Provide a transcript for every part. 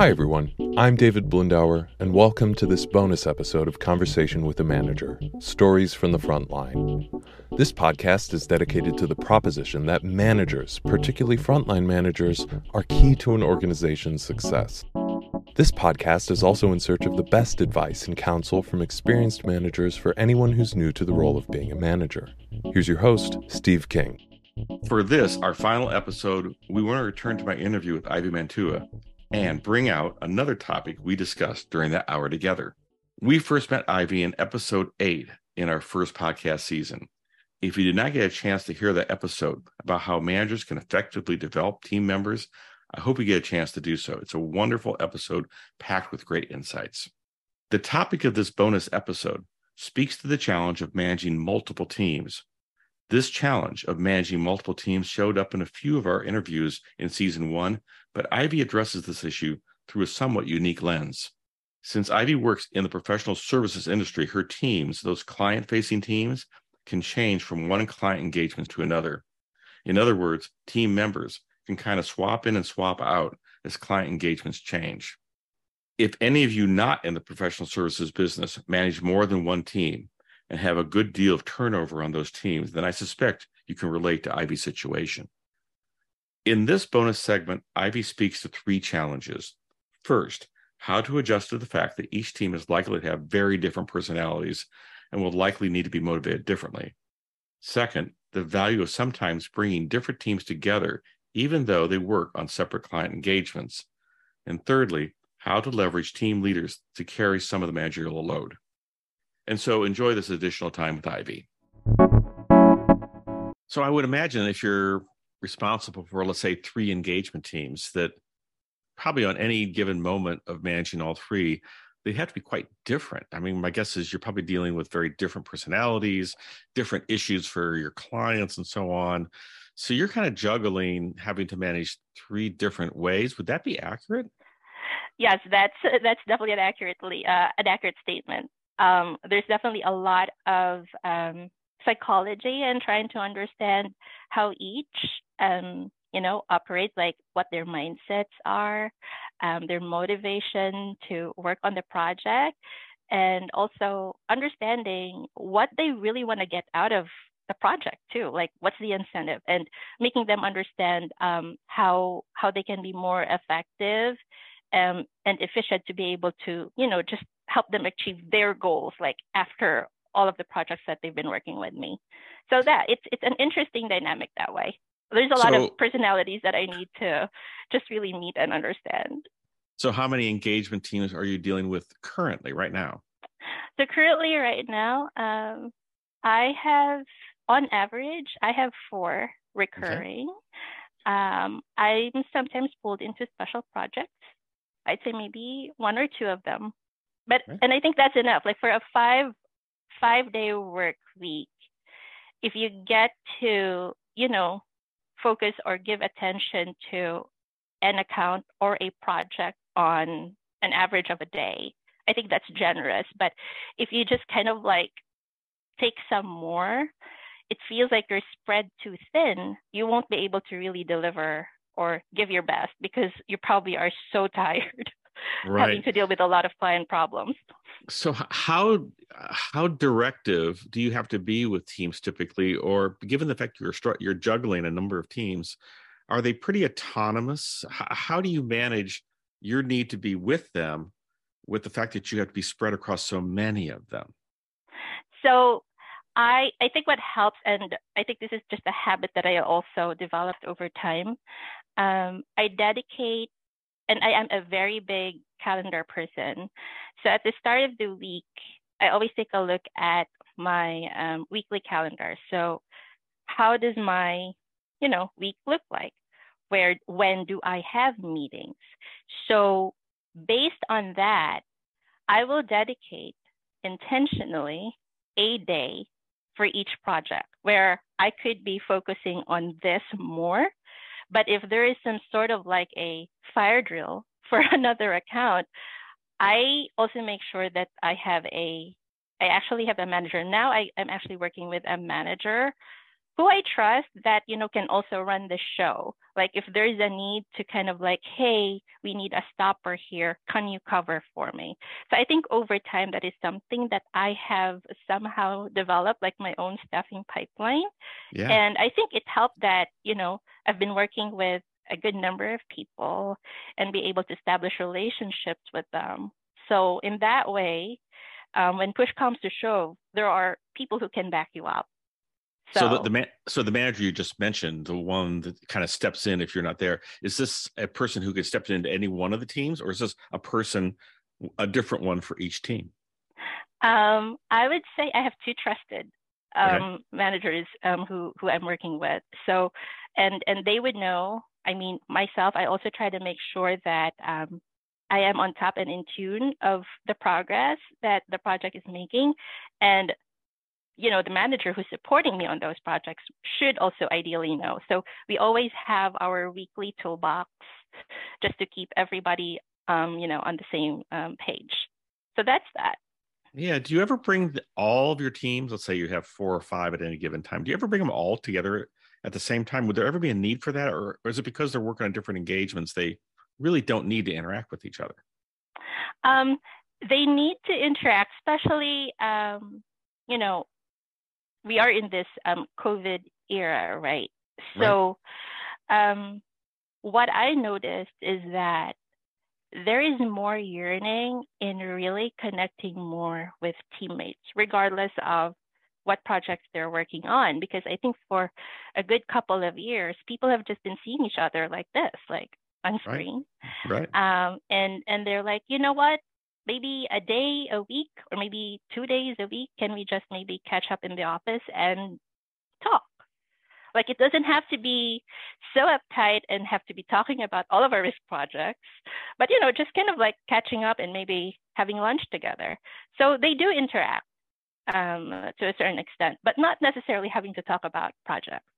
Hi, everyone. I'm David Blundauer, and welcome to this bonus episode of Conversation with a Manager Stories from the Front Line. This podcast is dedicated to the proposition that managers, particularly frontline managers, are key to an organization's success. This podcast is also in search of the best advice and counsel from experienced managers for anyone who's new to the role of being a manager. Here's your host, Steve King. For this, our final episode, we want to return to my interview with Ivy Mantua and bring out another topic we discussed during that hour together. We first met Ivy in episode eight in our first podcast season. If you did not get a chance to hear that episode about how managers can effectively develop team members, I hope you get a chance to do so. It's a wonderful episode packed with great insights. The topic of this bonus episode speaks to the challenge of managing multiple teams. This challenge of managing multiple teams showed up in a few of our interviews in season one, but Ivy addresses this issue through a somewhat unique lens. Since Ivy works in the professional services industry, her teams, those client facing teams, can change from one client engagement to another. In other words, team members can kind of swap in and swap out as client engagements change. If any of you not in the professional services business manage more than one team and have a good deal of turnover on those teams, then I suspect you can relate to Ivy's situation. In this bonus segment, Ivy speaks to three challenges. First, how to adjust to the fact that each team is likely to have very different personalities and will likely need to be motivated differently. Second, the value of sometimes bringing different teams together, even though they work on separate client engagements. And thirdly, how to leverage team leaders to carry some of the managerial load. And so enjoy this additional time with Ivy. So I would imagine if you're responsible for, let's say, three engagement teams that probably on any given moment of managing all three, they have to be quite different. I mean, my guess is you're probably dealing with very different personalities, different issues for your clients, and so on. So you're kind of juggling having to manage three different ways. Would that be accurate? Yes, that's that's definitely an accurately uh, an accurate statement. Um, there's definitely a lot of um, psychology and trying to understand how each um, you know operate like what their mindsets are um, their motivation to work on the project and also understanding what they really want to get out of the project too like what's the incentive and making them understand um, how how they can be more effective um, and efficient to be able to you know just help them achieve their goals like after all of the projects that they've been working with me. So that it's it's an interesting dynamic that way. There's a lot of personalities that I need to just really meet and understand. So how many engagement teams are you dealing with currently right now? So currently right now, um, I have on average, I have four recurring. Okay. Um, I'm sometimes pulled into special projects. I'd say maybe one or two of them. But okay. and I think that's enough. Like for a five five day work week, if you get to, you know, focus or give attention to an account or a project on an average of a day, I think that's generous. But if you just kind of like take some more, it feels like you're spread too thin. You won't be able to really deliver or give your best because you probably are so tired right. having to deal with a lot of client problems. So how how directive do you have to be with teams typically, or given the fact you're you're juggling a number of teams, are they pretty autonomous? How, how do you manage your need to be with them, with the fact that you have to be spread across so many of them? So I, I think what helps, and I think this is just a habit that I also developed over time. Um, I dedicate and I am a very big calendar person. So at the start of the week, I always take a look at my um, weekly calendar. So how does my, you know, week look like? Where, when do I have meetings? So based on that, I will dedicate intentionally a day for each project where I could be focusing on this more but if there is some sort of like a fire drill for another account, I also make sure that I have a, I actually have a manager. Now I am actually working with a manager who I trust that, you know, can also run the show. Like if there's a need to kind of like, hey, we need a stopper here, can you cover for me? So I think over time that is something that I have somehow developed like my own staffing pipeline. Yeah. And I think it helped that, you know, I've been working with a good number of people and be able to establish relationships with them. So in that way, um, when push comes to shove, there are people who can back you up. So, so the, the man, so the manager you just mentioned, the one that kind of steps in if you're not there, is this a person who could step into any one of the teams, or is this a person, a different one for each team? Um, I would say I have two trusted um, okay. managers um, who who I'm working with. So, and and they would know. I mean, myself, I also try to make sure that um, I am on top and in tune of the progress that the project is making, and you know the manager who's supporting me on those projects should also ideally know. So we always have our weekly toolbox just to keep everybody um, you know on the same um, page. So that's that. Yeah. Do you ever bring the, all of your teams let's say you have four or five at any given time do you ever bring them all together at the same time? Would there ever be a need for that or, or is it because they're working on different engagements they really don't need to interact with each other? Um, they need to interact especially um, you know we are in this um, COVID era, right? So, right. Um, what I noticed is that there is more yearning in really connecting more with teammates, regardless of what projects they're working on. Because I think for a good couple of years, people have just been seeing each other like this, like on screen. Right. right. Um, and and they're like, you know what? Maybe a day a week or maybe two days a week can we just maybe catch up in the office and talk? Like it doesn't have to be so uptight and have to be talking about all of our risk projects but you know just kind of like catching up and maybe having lunch together. So they do interact um, to a certain extent but not necessarily having to talk about projects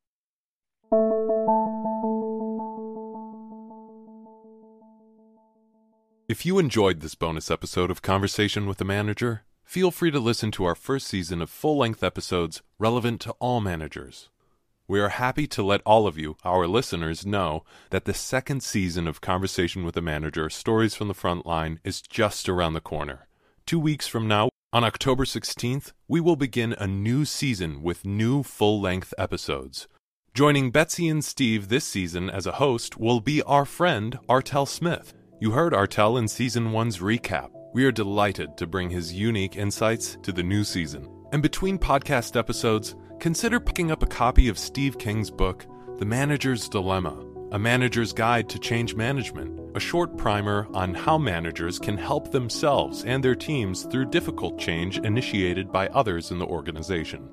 If you enjoyed this bonus episode of Conversation with a Manager, feel free to listen to our first season of full length episodes relevant to all managers. We are happy to let all of you, our listeners, know that the second season of Conversation with a Manager Stories from the Front Line is just around the corner. Two weeks from now, on October 16th, we will begin a new season with new full length episodes. Joining Betsy and Steve this season as a host will be our friend Artel Smith. You heard Artel in Season 1's recap. We are delighted to bring his unique insights to the new season. And between podcast episodes, consider picking up a copy of Steve King's book, The Manager's Dilemma A Manager's Guide to Change Management, a short primer on how managers can help themselves and their teams through difficult change initiated by others in the organization.